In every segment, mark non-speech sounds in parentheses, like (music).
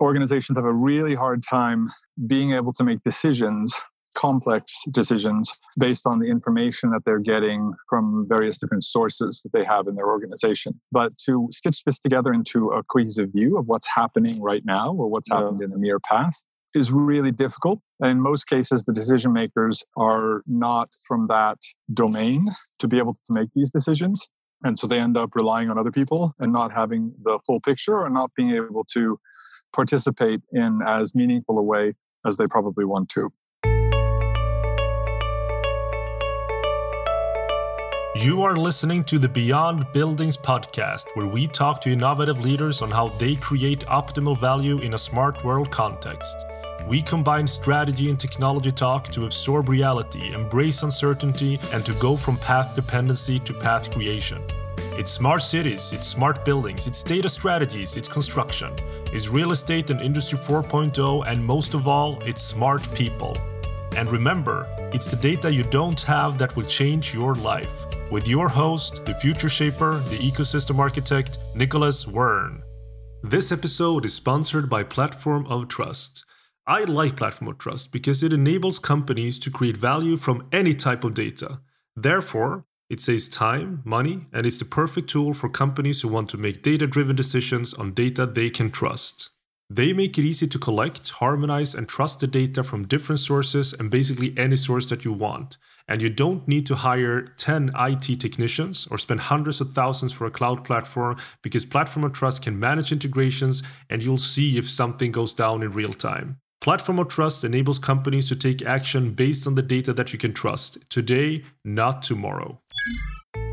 organizations have a really hard time being able to make decisions complex decisions based on the information that they're getting from various different sources that they have in their organization. But to stitch this together into a cohesive view of what's happening right now or what's yeah. happened in the near past is really difficult. And in most cases, the decision makers are not from that domain to be able to make these decisions. And so they end up relying on other people and not having the full picture or not being able to participate in as meaningful a way as they probably want to. You are listening to the Beyond Buildings podcast, where we talk to innovative leaders on how they create optimal value in a smart world context. We combine strategy and technology talk to absorb reality, embrace uncertainty, and to go from path dependency to path creation. It's smart cities, it's smart buildings, it's data strategies, it's construction, it's real estate and Industry 4.0, and most of all, it's smart people. And remember, it's the data you don't have that will change your life. With your host, the future shaper, the ecosystem architect, Nicolas Waern. This episode is sponsored by Platform of Trust. I like Platform of Trust because it enables companies to create value from any type of data. Therefore, it saves time, money, and it's the perfect tool for companies who want to make data driven decisions on data they can trust. They make it easy to collect, harmonize, and trust the data from different sources and basically any source that you want. And you don't need to hire 10 IT technicians or spend hundreds of thousands for a cloud platform because Platform of Trust can manage integrations and you'll see if something goes down in real time. Platform of Trust enables companies to take action based on the data that you can trust today, not tomorrow.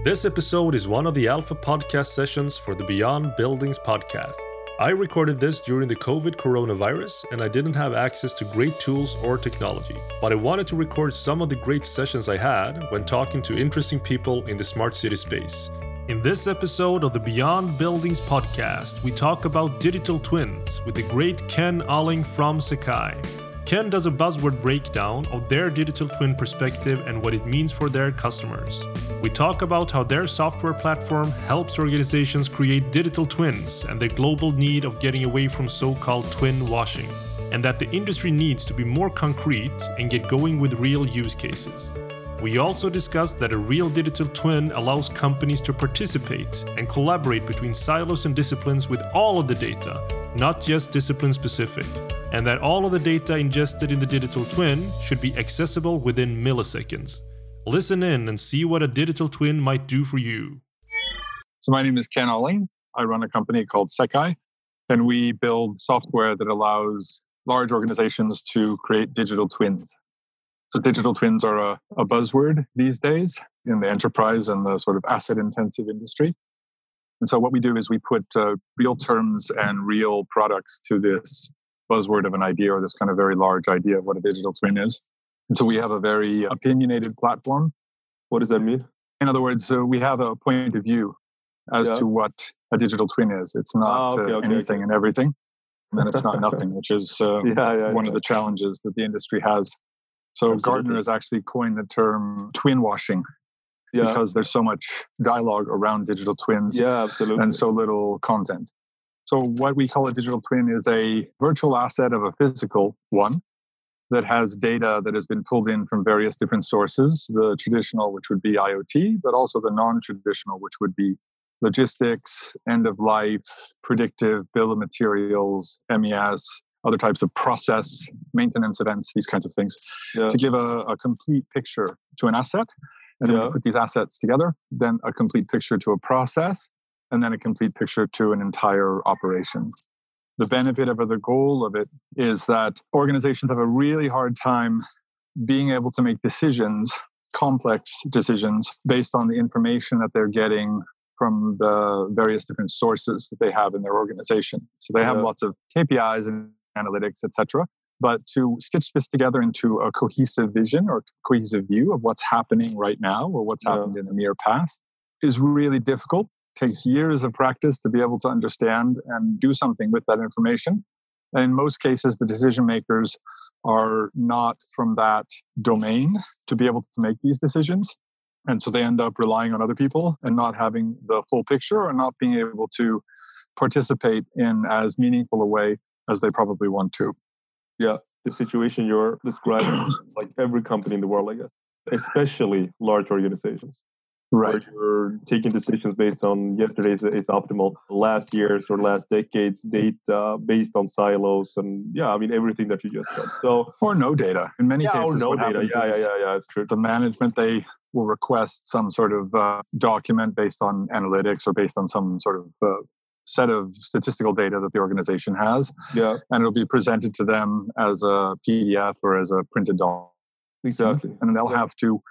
This episode is one of the alpha podcast sessions for the Beyond Buildings podcast. I recorded this during the COVID coronavirus and I didn't have access to great tools or technology, but I wanted to record some of the great sessions I had when talking to interesting people in the smart city space. In this episode of the Beyond Buildings podcast, we talk about digital twins with the great Ken Alling from Sakai. Ken does a buzzword breakdown of their digital twin perspective and what it means for their customers. We talk about how their software platform helps organizations create digital twins and the global need of getting away from so called twin washing, and that the industry needs to be more concrete and get going with real use cases. We also discussed that a real digital twin allows companies to participate and collaborate between silos and disciplines with all of the data, not just discipline specific, and that all of the data ingested in the digital twin should be accessible within milliseconds. Listen in and see what a digital twin might do for you. So, my name is Ken Alling. I run a company called Sekai, and we build software that allows large organizations to create digital twins. So digital twins are a, a buzzword these days in the enterprise and the sort of asset intensive industry. And so what we do is we put uh, real terms and real products to this buzzword of an idea or this kind of very large idea of what a digital twin is. And so we have a very opinionated platform. What does that mean? In other words, uh, we have a point of view as yeah. to what a digital twin is. It's not ah, okay, uh, okay, anything okay. and everything, and then it's not (laughs) nothing, which is uh, yeah, yeah, one of the challenges that the industry has so Absolutely. Gartner has actually coined the term twin washing yeah. because there's so much dialogue around digital twins yeah, absolutely. and so little content. So what we call a digital twin is a virtual asset of a physical one that has data that has been pulled in from various different sources, the traditional, which would be IoT, but also the non-traditional, which would be logistics, end of life, predictive, bill of materials, MES, other types of process maintenance events, these kinds of things, yeah. to give a, a, complete picture to an asset. And then yeah. put these assets together, then a complete picture to a process, and then a complete picture to an entire operation. The benefit of it, the goal of it is that organizations have a really hard time being able to make decisions, complex decisions, based on the information that they're getting from the various different sources that they have in their organization. So they have yeah. lots of KPIs and analytics, etc. But to stitch this together into a cohesive vision or cohesive view of what's happening right now or what's yeah. happened in the near past is really difficult. It takes years of practice to be able to understand and do something with that information. And in most cases, the decision makers are not from that domain to be able to make these decisions. And so they end up relying on other people and not having the full picture or not being able to participate in as meaningful a way as they probably want to. Yeah, the situation you're describing, (coughs) like every company in the world, I guess, especially large organizations. Right. You're taking decisions based on yesterday's is optimal, last year's or last decade's data based on silos, and yeah, I mean everything that you just said. So or no data in many yeah, cases. or no data. Yeah, yeah, yeah, yeah. It's true. The management they will request some sort of uh, document based on analytics or based on some sort of uh, set of statistical data that the organization has. Yeah. And it'll be presented to them as a PDF or as a printed document. Exactly. And they'll yeah. have to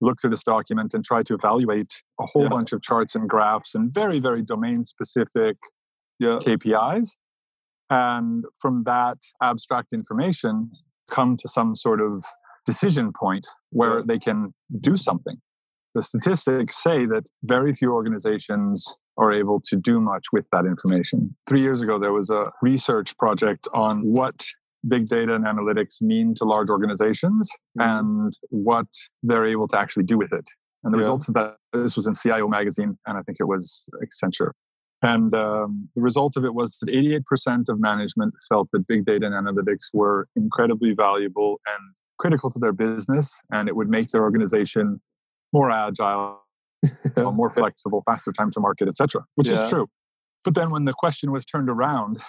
look through this document and try to evaluate a whole Yeah. bunch of charts and graphs and very, very domain specific Yeah. KPIs. And from that abstract information, come to some sort of decision point where they can do something. The statistics say that very few organizations are able to do much with that information. Three years ago, there was a research project on what big data and analytics mean to large organizations Mhm. and what they're able to actually do with it. And the Yeah. results of that, this was in CIO magazine, and I think it was Accenture. And um, the result of it was that 88% of management felt that big data and analytics were incredibly valuable and critical to their business, and it would make their organization more agile, (laughs) uh, more (laughs) flexible, faster time to market, etc. Which Yeah. is true. But then when the question was turned around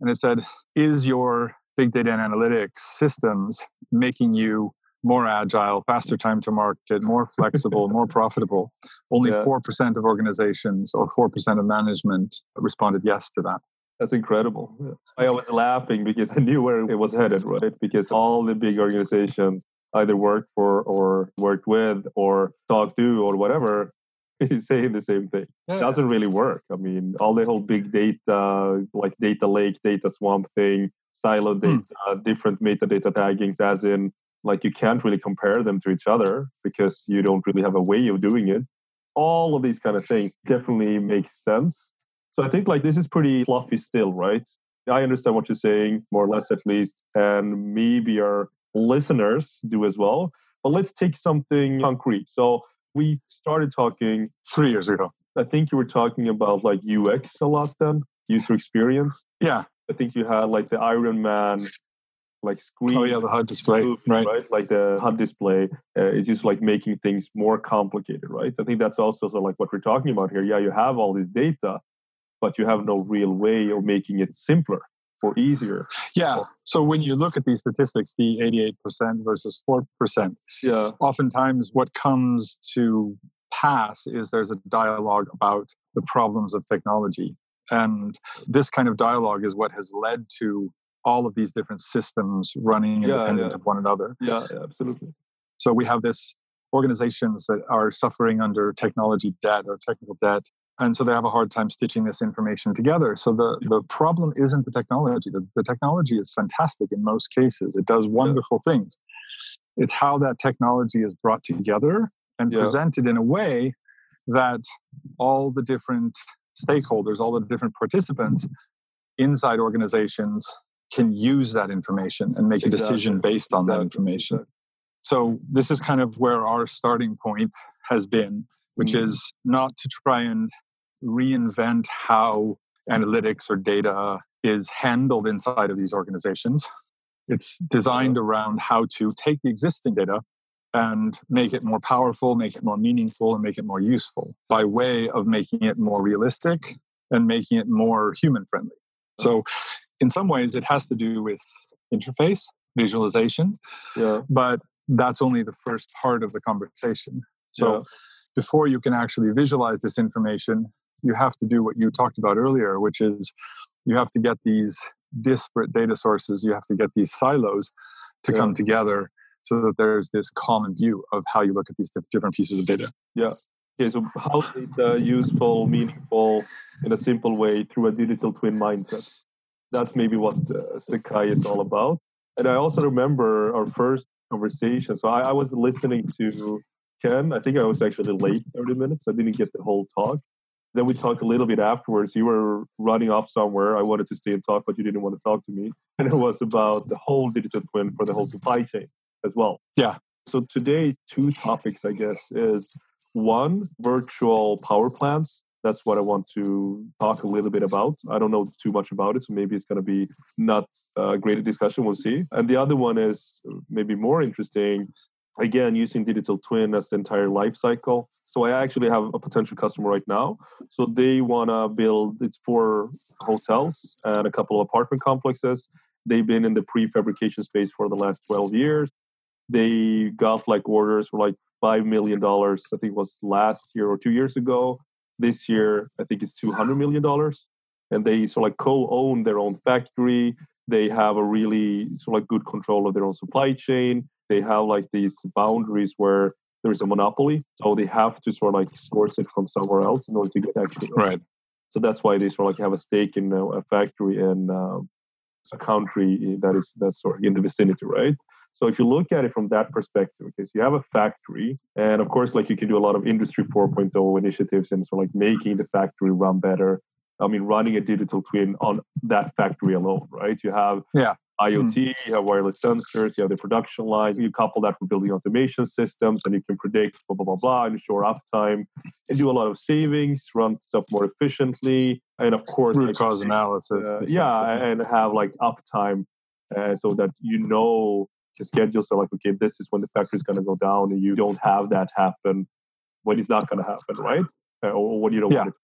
and it said, "Is your big data and analytics systems making you more agile, faster time to market, more flexible, more (laughs) profitable?" Only Yeah. four percent of organizations or four percent of management responded yes to that. That's incredible. I was laughing because I knew where it was headed, right? Because all the big organizations either worked for or worked with or talked to or whatever (laughs) is saying the same thing. It doesn't really work. I mean, all the whole big data, like data lake, data swamp thing, silo hmm. data, different metadata taggings, as in, like, you can't really compare them to each other because you don't really have a way of doing it. All of these kind of things definitely makes sense. So I think like this is pretty fluffy still, right? I understand what you're saying, more or less at least, and maybe our listeners do as well. But let's take something concrete. So we started talking, Three years ago. I think you were talking about like UX a lot then, user experience. Yeah. I think you had like the Iron Man like screen Oh yeah, the HUD display. movie, Right. Like the HUD display, uh, it's just like making things more complicated, right? I think that's also sort of like what we're talking about here. Yeah, you have all this data, but you have no real way of making it simpler or easier. Yeah. So when you look at these statistics, the 88% versus 4%, Yeah, oftentimes what comes to pass is there's a dialogue about the problems of technology. And this kind of dialogue is what has led to all of these different systems running Yeah, independent yeah. of one another. yeah, yeah, absolutely. So we have this organizations that are suffering under technology debt or technical debt. And so they have a hard time stitching this information together. So the, the problem isn't the technology. The, the technology is fantastic in most cases. It does wonderful things. It's how that technology is brought together and Yeah. presented in a way that all the different stakeholders, all the different participants inside organizations can use that information and make a decision based on that Exactly. information. So this is kind of where our starting point has been, which Mhm. is not to try and reinvent how analytics or data is handled inside of these organizations. It's designed around how to take the existing data and make it more powerful, make it more meaningful, and make it more useful by way of making it more realistic and making it more human friendly. So, in some ways, it has to do with interface, visualization, Yeah, but that's only the first part of the conversation. So Yeah. before you can actually visualize this information, you have to do what you talked about earlier, which is you have to get these disparate data sources, you have to get these silos to Yeah. come together so that there's this common view of how you look at these different pieces of data. yeah. Okay, so how is data useful, meaningful in a simple way through a digital twin mindset? That's maybe what uh, Sakai is all about. And I also remember our first conversation. So I, I was listening to Ken. I think I was actually late 30 minutes. I didn't get the whole talk. Then we talked a little bit afterwards. You were running off somewhere. I wanted to stay and talk, but you didn't want to talk to me. (laughs) And it was about the whole digital twin for the whole supply chain as well. Yeah. So today, two topics, I guess, is one, virtual power plants That's what I want to talk a little bit about. I don't know too much about it, so maybe it's going to be not a great discussion. We'll see. And the other one is maybe more interesting. Again, using digital twin as the entire life cycle. So I actually have a potential customer right now. So they want to build it's four hotels and a couple of apartment complexes. They've been in the prefabrication space for the last 12 years. They got like orders for like $5 million, I think it was last year or two years ago. This year, I think it's $200 million. And they sort of like co-own their own factory. They have a really sort of like good control of their own supply chain. They have like these boundaries where there is a monopoly. So they have to sort of like source it from somewhere else in order to get actually. Right. So that's why they sort of like have a stake in a, a factory in uh, a country that is that's sort of in the vicinity, right? So if you look at it from that perspective, because you have a factory, and of course, like you can do a lot of industry 4.0 initiatives and so like making the factory run better. I mean, running a digital twin on that factory alone, right? You have yeah. IoT, mm. you have wireless sensors, you have the production lines, you couple that with building automation systems, and you can predict blah, blah, blah, blah, ensure uptime, and do a lot of savings, run stuff more efficiently, and of course, root like, cause analysis. Uh, yeah, and have like uptime uh, so that you know the schedules are like, okay, this is when the factory is going to go down, and you don't have that happen when it's not going to happen, right? Uh, or when you don't yeah. want it.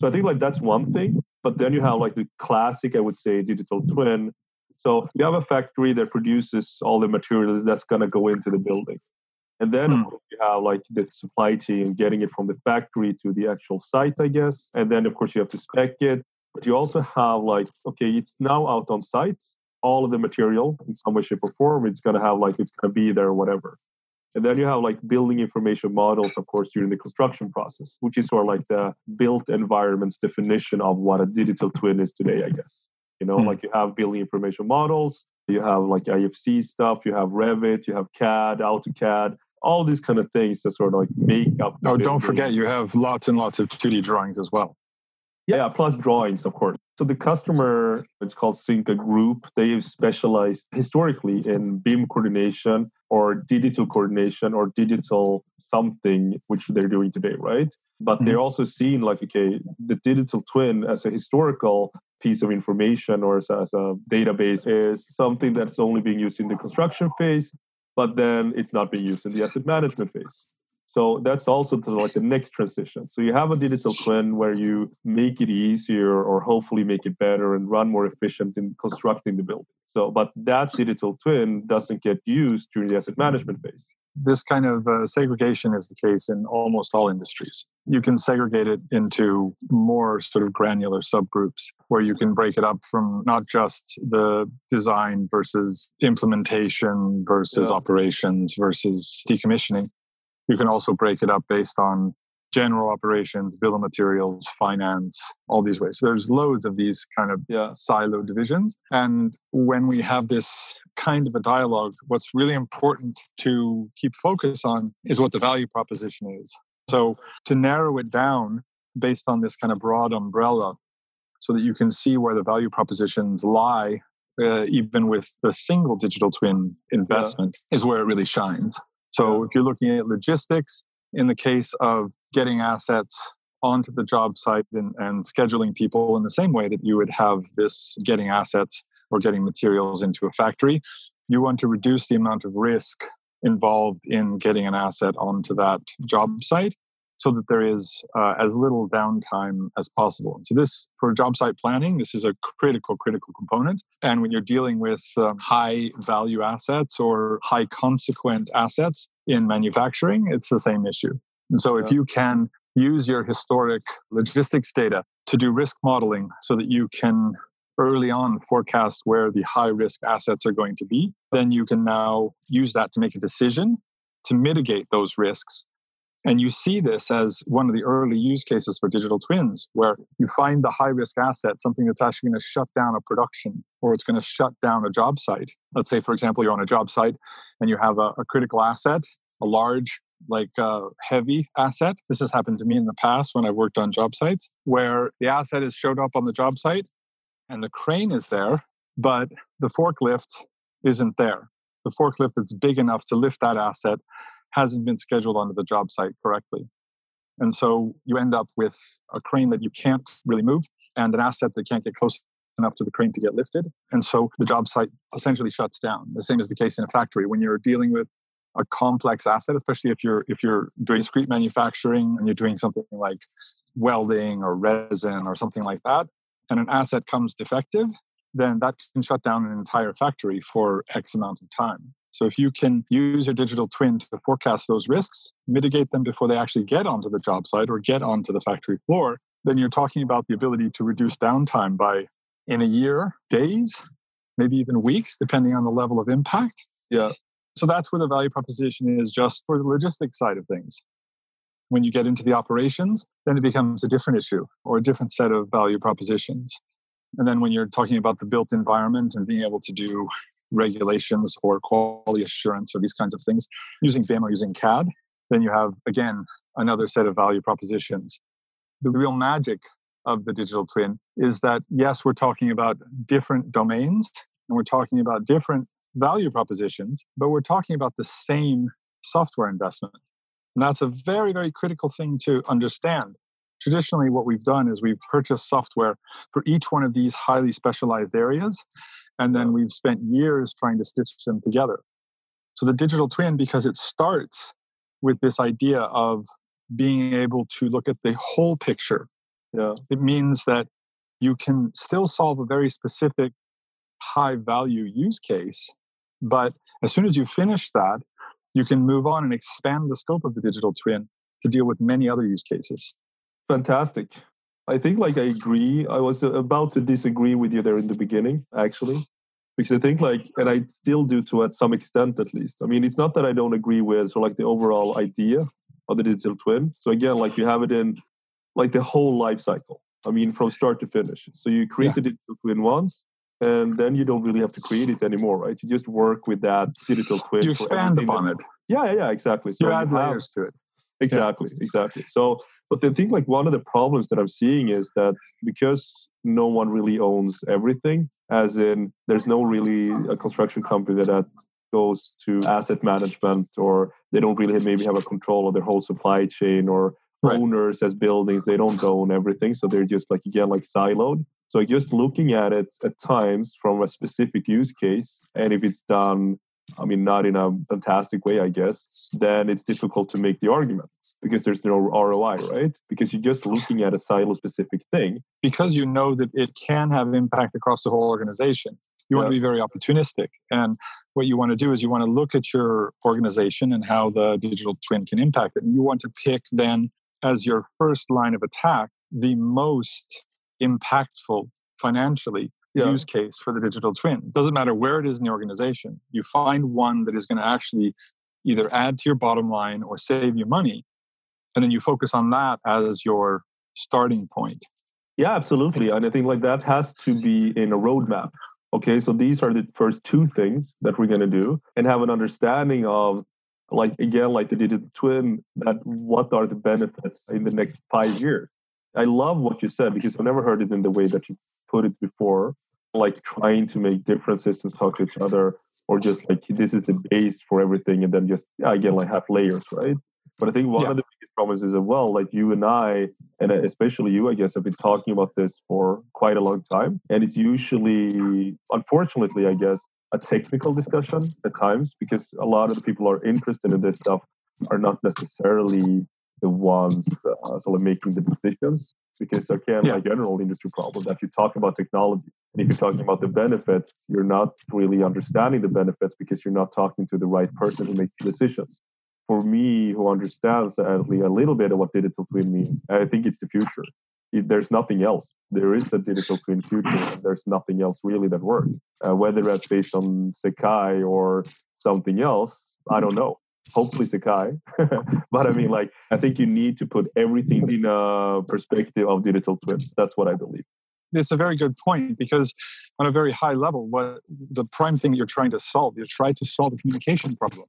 So I think like that's one thing. But then you have like the classic, I would say, digital twin. So you have a factory that produces all the materials that's going to go into the building. And then hmm. you have like the supply chain getting it from the factory to the actual site, I guess. And then of course you have to spec it. But you also have like, okay, it's now out on site all of the material in some way, shape, or form. It's going to have like, it's going to be there or whatever. And then you have like building information models, of course, during the construction process, which is sort of like the built environment's definition of what a digital twin is today, I guess. You know, mm. like you have building information models, you have like IFC stuff, you have Revit, you have CAD, AutoCAD, all these kind of things that sort of like make up. oh, don't forget, you have lots and lots of 2D drawings as well. Yeah, plus drawings, of course. So the customer, it's called Synca Group. They've specialized historically in BIM coordination or digital coordination or digital something, which they're doing today, right? But mm-hmm. they're also seeing like, okay, the digital twin as a historical piece of information or as as a database is something that's only being used in the construction phase, but then it's not being used in the asset management phase. So that's also like the next transition. So you have a digital twin where you make it easier or hopefully make it better and run more efficient in constructing the building. So, but that digital twin doesn't get used during the asset management phase. This kind of uh, segregation is the case in almost all industries. You can segregate it into more sort of granular subgroups where you can break it up from not just the design versus implementation versus yeah. operations versus decommissioning, you can also break it up based on general operations, bill of materials, finance, all these ways. So there's loads of these kind of yeah. silo divisions. And when we have this kind of a dialogue, what's really important to keep focus on is what the value proposition is. So to narrow it down based on this kind of broad umbrella so that you can see where the value propositions lie uh, even with the single digital twin investment yeah. is where it really shines so if you're looking at logistics, in the case of getting assets onto the job site and, and scheduling people in the same way that you would have this getting assets or getting materials into a factory, you want to reduce the amount of risk involved in getting an asset onto that job site so that there is uh, as little downtime as possible. So this, for job site planning, this is a critical, critical component. And when you're dealing with um, high value assets or high consequent assets in manufacturing, it's the same issue. And so if you can use your historic logistics data to do risk modeling so that you can early on forecast where the high risk assets are going to be, then you can now use that to make a decision to mitigate those risks and you see this as one of the early use cases for digital twins, where you find the high risk asset, something that's actually going to shut down a production or it's going to shut down a job site. Let's say, for example, you're on a job site and you have a, a critical asset, a large, like uh, heavy asset. This has happened to me in the past when I've worked on job sites where the asset has showed up on the job site and the crane is there, but the forklift isn't there. The forklift that's big enough to lift that asset hasn't been scheduled onto the job site correctly. And so you end up with a crane that you can't really move and an asset that can't get close enough to the crane to get lifted. And so the job site essentially shuts down. The same is the case in a factory. When you're dealing with a complex asset, especially if you're if you're doing discrete manufacturing and you're doing something like welding or resin or something like that, and an asset comes defective, then that can shut down an entire factory for X amount of time. So if you can use your digital twin to forecast those risks, mitigate them before they actually get onto the job site or get onto the factory floor, then you're talking about the ability to reduce downtime by in a year, days, maybe even weeks, depending on the level of impact. Yeah. So that's where the value proposition is just for the logistics side of things. When you get into the operations, then it becomes a different issue or a different set of value propositions. And then when you're talking about the built environment and being able to do regulations or quality assurance or these kinds of things using BIM or using CAD, then you have, again, another set of value propositions. The real magic of the digital twin is that, yes, we're talking about different domains and we're talking about different value propositions, but we're talking about the same software investment. And that's a very, very critical thing to understand traditionally what we've done is we've purchased software for each one of these highly specialized areas and then we've spent years trying to stitch them together. So the digital twin because it starts with this idea of being able to look at the whole picture yeah. it means that you can still solve a very specific high value use case but as soon as you finish that you can move on and expand the scope of the digital twin to deal with many other use cases Fantastic. I think, like, I agree. I was uh, about to disagree with you there in the beginning, actually, because I think, like, and I still do to at some extent at least. I mean, it's not that I don't agree with, so like, the overall idea of the digital twin. So, again, like, you have it in like the whole life cycle. I mean, from start to finish. So, you create yeah. the digital twin once, and then you don't really have to create it anymore, right? You just work with that digital twin. You expand upon it. Yeah, yeah, yeah, exactly. So you add you have, layers to it. Exactly, yeah. exactly. So but I think like one of the problems that I'm seeing is that because no one really owns everything, as in there's no really a construction company that goes to asset management or they don't really maybe have a control of their whole supply chain or right. owners as buildings, they don't own everything. So they're just like again like siloed. So just looking at it at times from a specific use case, and if it's done I mean, not in a fantastic way, I guess, then it's difficult to make the argument because there's no ROI, right? Because you're just looking at a silo specific thing. Because you know that it can have impact across the whole organization. You yeah. want to be very opportunistic. And what you want to do is you want to look at your organization and how the digital twin can impact it. And you want to pick then as your first line of attack the most impactful financially yeah. use case for the digital twin. It doesn't matter where it is in the organization. You find one that is going to actually either add to your bottom line or save you money. And then you focus on that as your starting point. Yeah, absolutely. And I think like that has to be in a roadmap. Okay, so these are the first two things that we're going to do and have an understanding of like again like the digital twin that what are the benefits in the next 5 years I love what you said because I've never heard it in the way that you put it before. Like trying to make different systems talk to each other, or just like this is the base for everything, and then just again like have layers, right? But I think one yeah. of the biggest problems is as well, like you and I, and uh, especially you, I guess, have been talking about this for quite a long time, and it's usually, unfortunately, I guess, a technical discussion at times because a lot of the people are interested in this stuff are not necessarily the ones uh, sort of making the decisions because again yeah. like general industry problem that you talk about technology and if you're talking about the benefits you're not really understanding the benefits because you're not talking to the right person who makes the decisions. For me who understands at least a little bit of what digital twin means i think it's the future. If there's nothing else there is a digital twin future and there's nothing else really that works. Uh, whether that's based on sakai or something else i don't know hopefully Sakai. (laughs) but I mean, like, I think you need to put everything in a perspective of digital twins. That's what I believe. It's a very good point because, on a very high level, what the prime thing you're trying to solve, you're trying to solve a communication problem.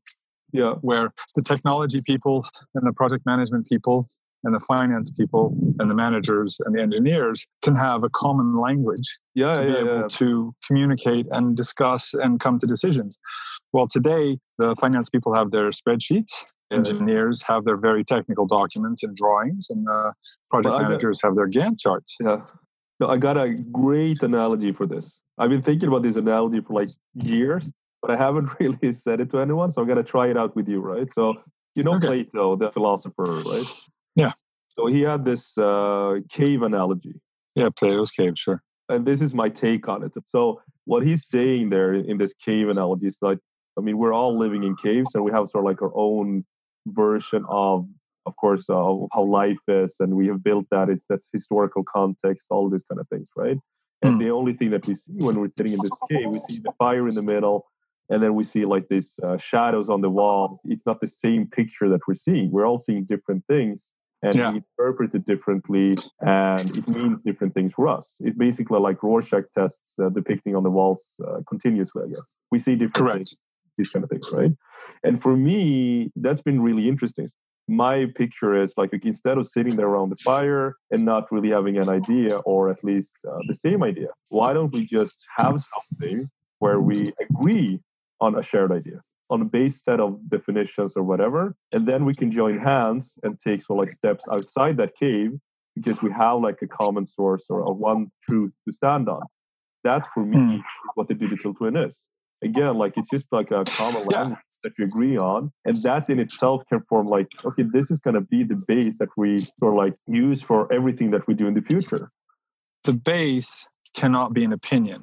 Yeah. Where the technology people and the project management people and the finance people and the managers and the engineers can have a common language yeah, to yeah, be able yeah. to communicate and discuss and come to decisions. Well, today the finance people have their spreadsheets engineers have their very technical documents and drawings, and the project Well, I got- managers have their Gantt charts. Yeah. No, I got a great analogy for this. I've been thinking about this analogy for like years, but I haven't (laughs) really said it to anyone. So I'm gonna try it out with you, right? So you know Okay. Plato, the philosopher, right? Yeah. So he had this uh, cave analogy, Yeah, Plato's cave, sure. and this is my take on it. So what he's saying there in this cave analogy is like, I mean, we're all living in caves, and we have sort of like our own version of, of course, uh, of how life is, and we have built that is that's historical context, all these kind of things, right? And Hmm. the only thing that we see when we're sitting in this cave, we see the fire in the middle, and then we see like these uh, shadows on the wall. It's not the same picture that we're seeing. We're all seeing different things, and Yeah. we interpret it differently, and it means different things for us. It's basically like Rorschach tests uh, depicting on the walls uh, continuously. I guess we see different Correct. things, these kind of things, right? And for me, that's been really interesting. My picture is like instead of sitting there around the fire and not really having an idea, or at least uh, the same idea, why don't we just have something where we agree on a shared idea, on a base set of definitions or whatever, and then we can join hands and take of like steps outside that cave because we have like a common source or a one truth to stand on. That for me is what the digital twin is. Again, like it's just like a common (laughs) Yeah. language that you agree on, and that in itself can form like, okay, this is going to be the base that we sort of like use for everything that we do in the future. The base cannot be an opinion.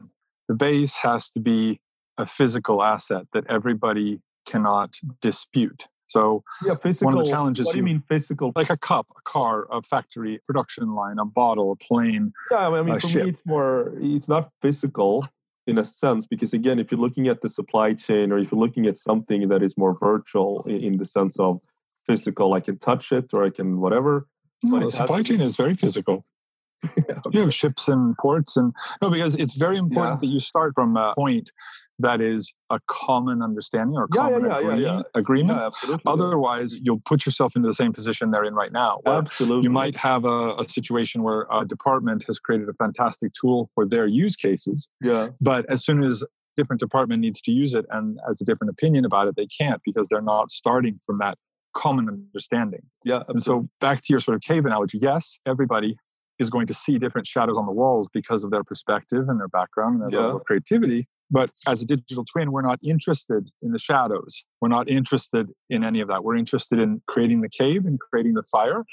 The base has to be a physical asset that everybody cannot dispute. So, Yeah, physical. challenges What do you mean physical? like a cup, a car, a factory production line, a bottle, a plane. Yeah, I mean, for ship. me, it's more, it's not physical in a sense, because again, if you're looking at the supply chain or if you're looking at something that is more virtual in, in the sense of physical, I can touch it or I can whatever. No, the supply chain is very physical. (laughs) You have ships and ports, and no, because it's very important Yeah. that you start from a point that is a common understanding or common yeah, yeah, yeah. agreement. Absolutely. Otherwise, you'll put yourself into the same position they're in right now. absolutely. you might have a, a situation where a department has created a fantastic tool for their use cases, Yeah, but as soon as different department needs to use it and has a different opinion about it, they can't because they're not starting from that common understanding. yeah. And so back to your sort of cave analogy, yes, everybody is going to see different shadows on the walls because of their perspective and their background and their Yeah. level of creativity. But as a digital twin, we're not interested in the shadows. We're not interested in any of that. We're interested in creating the cave and creating the fire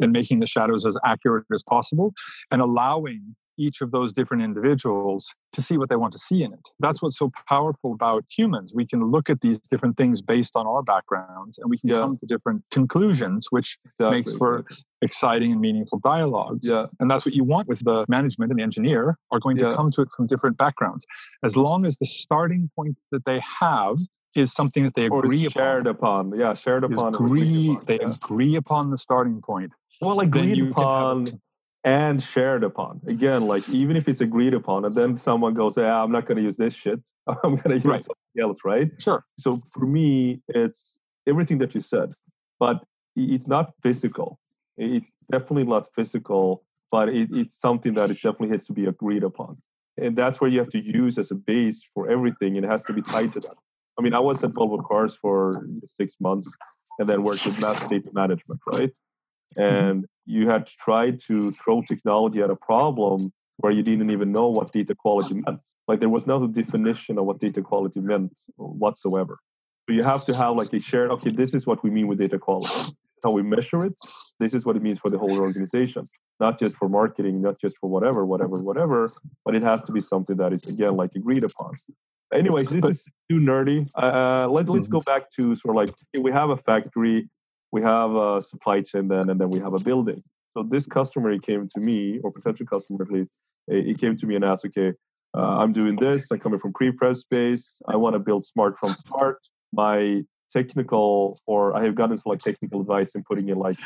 and making the shadows as accurate as possible and allowing each of those different individuals to see what they want to see in it. That's what's so powerful about humans. We can look at these different things based on our backgrounds and we can Yeah. come to different conclusions, which exactly, makes for exciting and meaningful dialogues. Yeah, And that's what you want with the management and the engineer are going to Yeah. come to it from different backgrounds. As long as the starting point that they have is something that they agree is shared upon. upon. Yeah, shared upon. agree, upon, they yeah. agree upon the starting point. Well, agreed upon and shared upon. Again, like even if it's agreed upon, and then someone goes, "Yeah, I'm not going to use this shit. (laughs) I'm going to use Right. something else." Right. Sure. So for me, it's everything that you said, but it's not physical. It's definitely not physical, but it, it's something that it definitely has to be agreed upon, and that's where you have to use as a base for everything. And it has to be tied to that. I mean, I was at Volvo Cars for six months, and then worked with mass data management, right? Mm-hmm. And you had tried to throw technology at a problem where you didn't even know what data quality meant. Like there was no definition of what data quality meant whatsoever. So you have to have like a shared, okay, this is what we mean with data quality. How we measure it. This is what it means for the whole organization, not just for marketing, not just for whatever, whatever, whatever, but it has to be something that is again like agreed upon. Anyways, this is too nerdy. Uh, let, let's go back to sort of like we have a factory, we have a supply chain then, and then we have a building. So this customer he came to me, or potential customer at least, he came to me and asked, okay, uh, I'm doing this. I'm coming from pre-press space. I want to build smart from start. My technical, or I have gotten some like technical advice in putting in like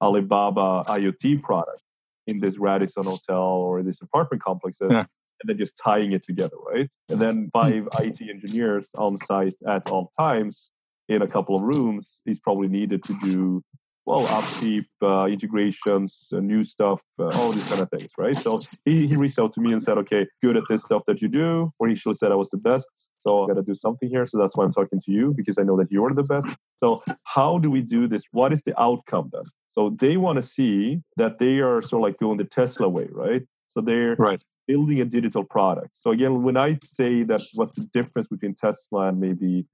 Alibaba IoT product in this Radisson hotel or this apartment complexes. Yeah. And then just tying it together, right? And then five IT engineers on site at all times in a couple of rooms is probably needed to do well upkeep uh, integrations uh, new stuff uh, all these kind of things right so he, he reached out to me and said okay good at this stuff that you do or he actually said i was the best So I got to do something here. So that's why I'm talking to you because I know that you're the best. So how do we do this? What is the outcome then? So they want to see that they are sort of like going the Tesla way, right? So they're right. building a digital product. So again, when I say that what's the difference between Tesla and maybe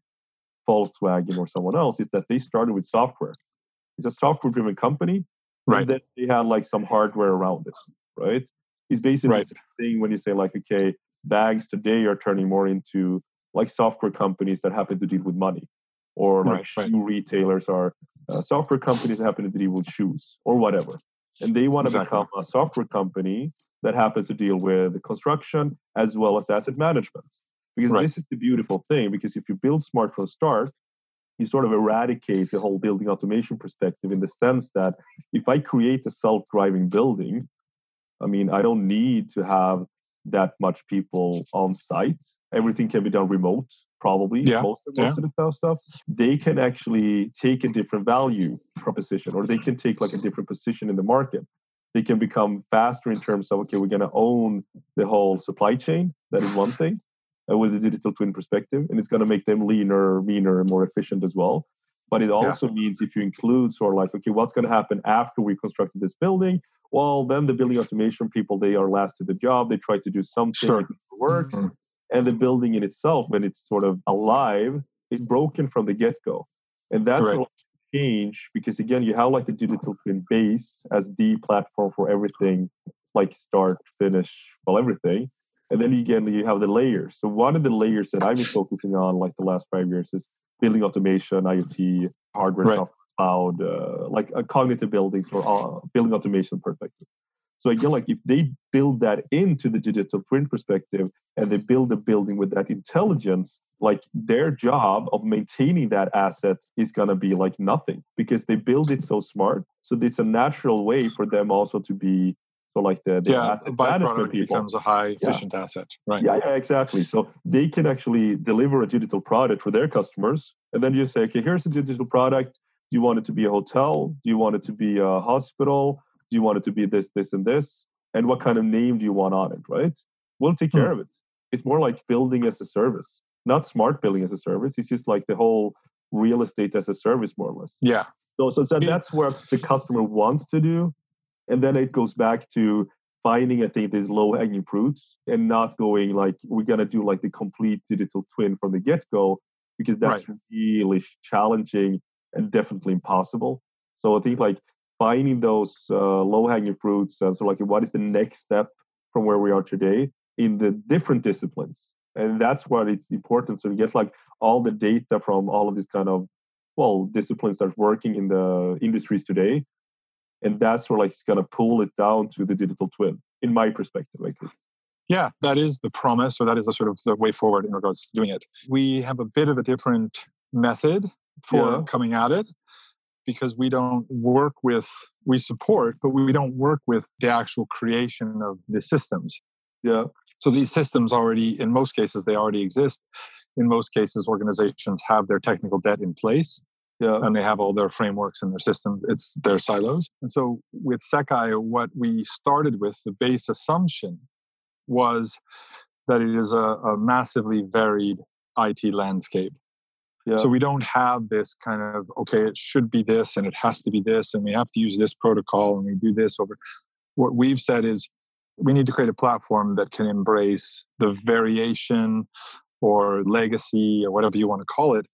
Volkswagen or someone else, is that they started with software. It's a software-driven company, right? And then they had like some hardware around it, right? It's basically right. the thing when you say like, okay, bags today are turning more into like software companies that happen to deal with money, or like right, shoe right. retailers are uh, software companies that happen to deal with shoes or whatever and they want to exactly. become a software company that happens to deal with construction as well as asset management. Because right. this is the beautiful thing. Because if you build smart from start, you sort of eradicate the whole building automation perspective in the sense that if I create a self-driving building, I mean, I don't need to have that much people on site. Everything can be done remote probably yeah. most, of, most yeah. of the stuff, they can actually take a different value proposition or they can take like a different position in the market. They can become faster in terms of, okay, we're going to own the whole supply chain. That is one thing uh, with the digital twin perspective. And it's going to make them leaner, meaner, and more efficient as well. But it also yeah. means if you include sort of like, okay, what's going to happen after we constructed this building? Well, then the building automation people, they are last to the job. They try to do something sure. that work. Mm-hmm and the building in itself when it's sort of alive is broken from the get-go and that's right. change because again you have like the digital twin base as the platform for everything like start finish well everything and then again you have the layers so one of the layers that i've been focusing on like the last five years is building automation iot hardware right. software cloud uh, like a cognitive building for uh, building automation perspective so again, like if they build that into the digital print perspective and they build a building with that intelligence, like their job of maintaining that asset is gonna be like nothing because they build it so smart. So it's a natural way for them also to be so like the, the yeah, asset management people becomes a high efficient yeah. asset, right? Yeah, yeah, exactly. So they can actually deliver a digital product for their customers, and then you say, okay, here's a digital product. Do you want it to be a hotel? Do you want it to be a hospital? do you want it to be this, this, and this? And what kind of name do you want on it, right? We'll take care hmm. of it. It's more like building as a service, not smart building as a service. It's just like the whole real estate as a service, more or less. Yeah. So, so, so that's what the customer wants to do. And then it goes back to finding, I think, these low hanging fruits and not going like, we're going to do like the complete digital twin from the get go, because that's right. really challenging and definitely impossible. So I think like finding those uh, low hanging fruits and so like what is the next step from where we are today in the different disciplines and that's what it's important so you get like all the data from all of these kind of well disciplines that are working in the industries today and that's where like it's going to pull it down to the digital twin in my perspective like this yeah that is the promise or that is the sort of the way forward in regards to doing it. We have a bit of a different method for yeah. coming at it because we don't work with we support but we don't work with the actual creation of the systems. Yeah. So these systems already in most cases they already exist. In most cases organizations have their technical debt in place yeah. and they have all their frameworks and their systems it's their silos and so with sekai what we started with the base assumption was that it is a, a massively varied it landscape yeah. So we don't have this kind of okay, it should be this and it has to be this, and we have to use this protocol and we do this over. What we've said is we need to create a platform that can embrace the variation or legacy or whatever you want to call it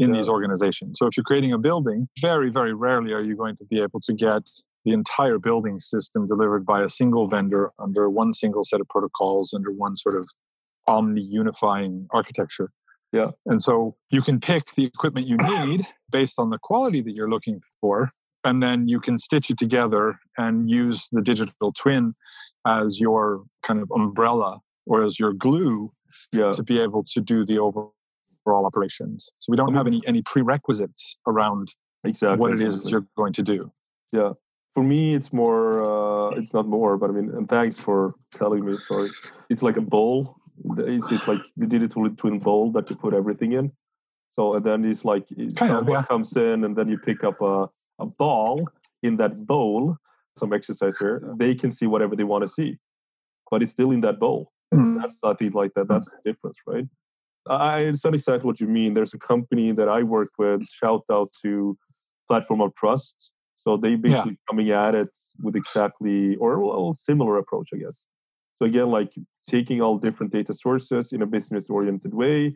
in yeah. these organizations. So if you're creating a building, very, very rarely are you going to be able to get the entire building system delivered by a single vendor under one single set of protocols, under one sort of omni unifying architecture. Yeah. And so you can pick the equipment you (coughs) need based on the quality that you're looking for. And then you can stitch it together and use the digital twin as your kind of umbrella or as your glue yeah. to be able to do the overall operations. So we don't have any any prerequisites around exactly what it is you're going to do. Yeah for me it's more uh, it's not more but i mean and thanks for telling me sorry it's like a bowl it's, it's like the digital twin bowl that you put everything in so and then it's like kind someone of, yeah. comes in and then you pick up a, a ball in that bowl some exercise here they can see whatever they want to see but it's still in that bowl mm. that's i think like that that's the difference right I understand exactly what you mean. There's a company that I work with. Shout out to Platform of Trust. So they basically yeah. coming at it with exactly or a similar approach, I guess. So again, like taking all different data sources in a business-oriented way.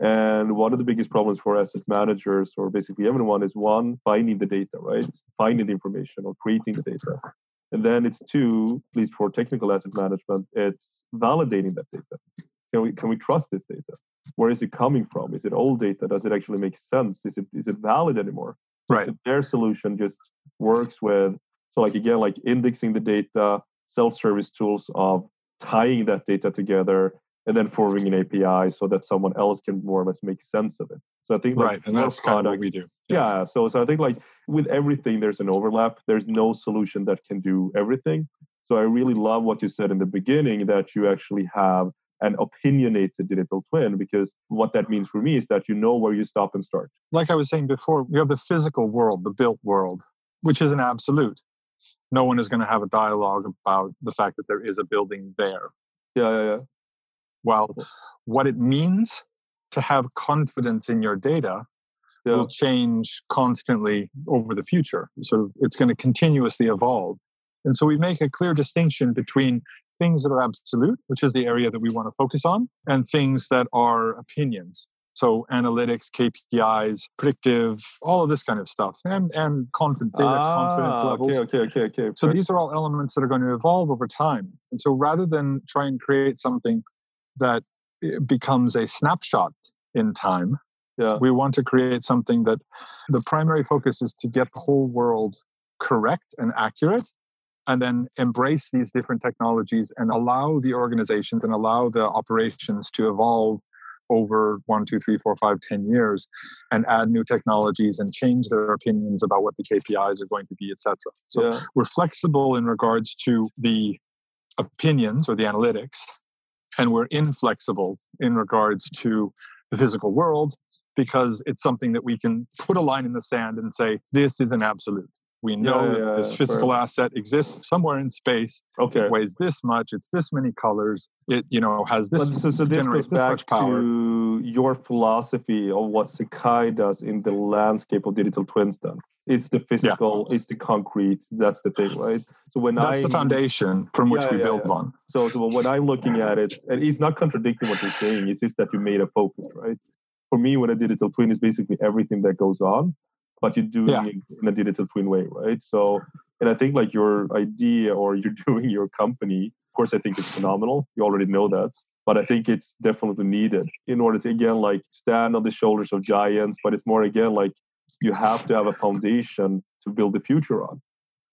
And one of the biggest problems for asset managers or basically everyone is one, finding the data, right? Finding the information or creating the data. And then it's two, at least for technical asset management, it's validating that data. Can we can we trust this data? Where is it coming from? Is it old data? Does it actually make sense? Is it is it valid anymore? Right. their solution just works with so like again like indexing the data, self-service tools of tying that data together and then forming an API so that someone else can more or less make sense of it. So I think like right, and that's product, kind of what we do. Yeah. yeah. So so I think like with everything, there's an overlap. There's no solution that can do everything. So I really love what you said in the beginning that you actually have an opinionated digital twin because what that means for me is that you know where you stop and start. Like I was saying before, you have the physical world, the built world, which is an absolute. No one is going to have a dialogue about the fact that there is a building there. Yeah, yeah, yeah. Well, what it means to have confidence in your data yeah. will change constantly over the future. Sort of, it's going to continuously evolve. And so we make a clear distinction between things that are absolute, which is the area that we want to focus on, and things that are opinions. So analytics, KPIs, predictive, all of this kind of stuff, and and confidence, data ah, confidence levels. Okay, okay, okay, okay. So these are all elements that are going to evolve over time. And so rather than try and create something that eh, becomes a snapshot in time, yeah. we want to create something that the primary focus is to get the whole world correct and accurate and then embrace these different technologies and allow the organizations and allow the operations to evolve over one, two, three, four, five, ten years and add new technologies and change their opinions about what the KPIs are going to be, etc. So yeah. we're flexible in regards to the opinions or the analytics, and we're inflexible in regards to the physical world because it's something that we can put a line in the sand and say, this is an absolute. We know yeah, that this physical asset exists somewhere in space. Okay. It weighs this much. It's this many colors. It you know has this. so, so this goes back to your philosophy of what Sekai does in the landscape of digital twins. Then it's the physical, yeah. it's the concrete. That's the thing, right? So when that's I, the foundation from which we build on. So, so when I'm looking at it, and it's not contradicting what you're saying. It's just that you made a focus, right? For me, when a digital twin is basically everything that goes on but you're doing yeah. it in a digital twin way, right? So, and I think like your idea or you're (laughs) doing your company, of course, I think it's phenomenal. You already know that, but I think it's definitely needed in order to again like stand on the shoulders of giants. But it's more again like you have to have a foundation to build the future on,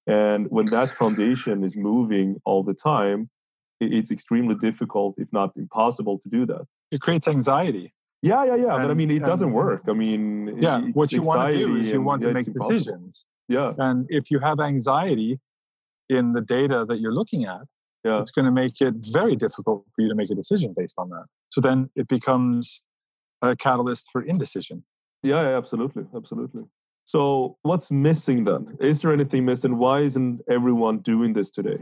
and when that foundation is moving all the time, it's extremely difficult, if not impossible, to do that. It creates anxiety yeah, yeah, yeah. And, but I mean, it doesn't work. I mean, yeah, what you want to do is you want to make decisions. Yeah. And if you have anxiety in the data that you're looking at, yeah. it's going to make it very difficult for you to make a decision based on that. So then it becomes a catalyst for indecision. Yeah, yeah absolutely. Absolutely. So what's missing then? Is there anything missing? Why isn't everyone doing this today?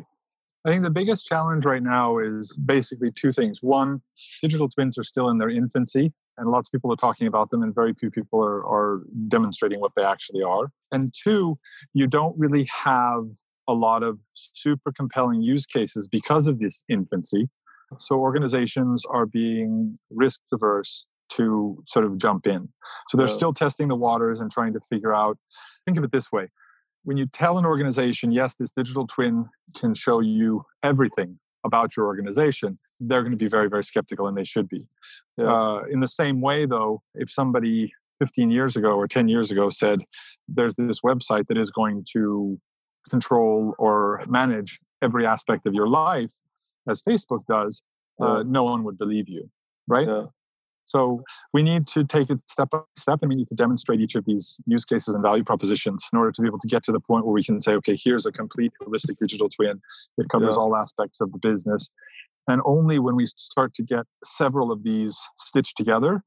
I think the biggest challenge right now is basically two things. One, digital twins are still in their infancy and lots of people are talking about them and very few people are, are demonstrating what they actually are. And two you don't really have a lot of super compelling use cases because of this infancy. So organizations are being risk averse to sort of jump in. So they're still testing the waters and trying to figure out think of it this way. When you tell an organization yes this digital twin can show you everything about your organization, they're going to be very, very skeptical, and they should be. Uh, in the same way, though, if somebody 15 years ago or 10 years ago said, there's this website that is going to control or manage every aspect of your life, as Facebook does, uh, no one would believe you, right? Yeah. So we need to take it step by step and we need to demonstrate each of these use cases and value propositions in order to be able to get to the point where we can say, okay, here's a complete holistic digital twin. It covers yeah. all aspects of the business. And only when we start to get several of these stitched together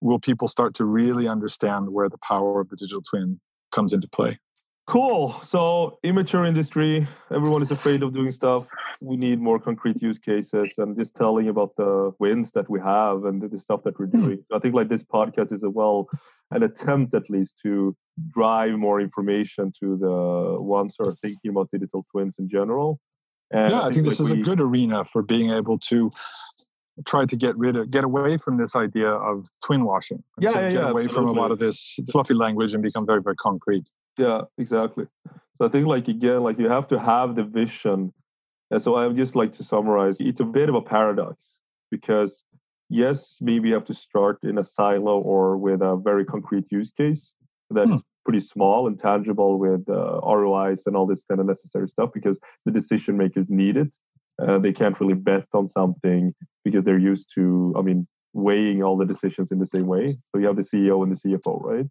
will people start to really understand where the power of the digital twin comes into play. Cool. So, immature industry, everyone is afraid of doing stuff. We need more concrete use cases and just telling about the wins that we have and the stuff that we're doing. I think like this podcast is a well, an attempt at least to drive more information to the ones who are thinking about digital twins in general. And yeah, I think, I think this like is we, a good arena for being able to try to get rid of get away from this idea of twin washing yeah, yeah, get yeah, away absolutely. from a lot of this fluffy language and become very very concrete yeah exactly so i think like again like you have to have the vision and so i would just like to summarize it's a bit of a paradox because yes maybe you have to start in a silo or with a very concrete use case that hmm. is pretty small and tangible with uh, rois and all this kind of necessary stuff because the decision makers need it uh, they can't really bet on something because they're used to, I mean, weighing all the decisions in the same way. So you have the CEO and the CFO, right?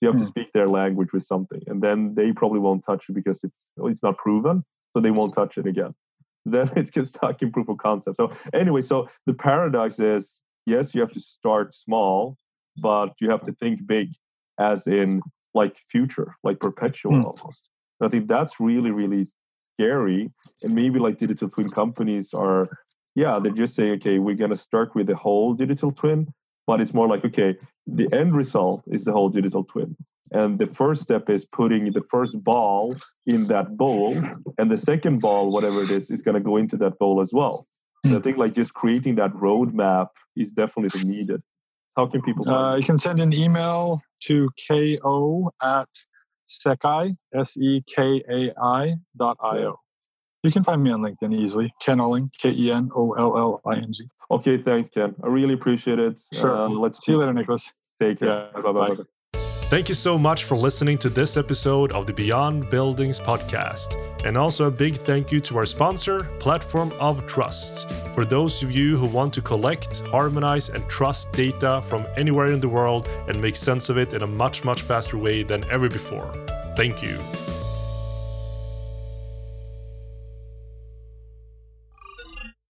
You have mm. to hmm. speak their language with something, and then they probably won't touch it because it's it's not proven, so they won't touch it again. (laughs) Then it gets stuck in proof of concept. So anyway, so the paradox is yes, you have to start small, but you have to think big, as in like future, like perpetual mm. almost. I think that's really, really scary. And maybe like digital twin companies are, yeah, they're just saying, okay, we're going to start with the whole digital twin, but it's more like, okay, the end result is the whole digital twin. And the first step is putting the first ball in that bowl, and the second ball, whatever it is, is going to go into that bowl as well. So I think like just creating that roadmap is definitely needed. How can people? Uh, you can send an email to ko at Sekai, S E K A I dot I O. You can find me on LinkedIn easily. Ken Olling, K E N O L L I N G. Okay, thanks, Ken. I really appreciate it. Sure. Uh, let's see you later, Nicolas. Take care. Yeah, bye bye. Thank you so much for listening to this episode of the Beyond Buildings podcast. And also a big thank you to our sponsor, Platform of Trust. For those of you who want to collect, harmonize, and trust data from anywhere in the world and make sense of it in a much, much faster way than ever before. Thank you.